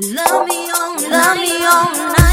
Love me on, love me on.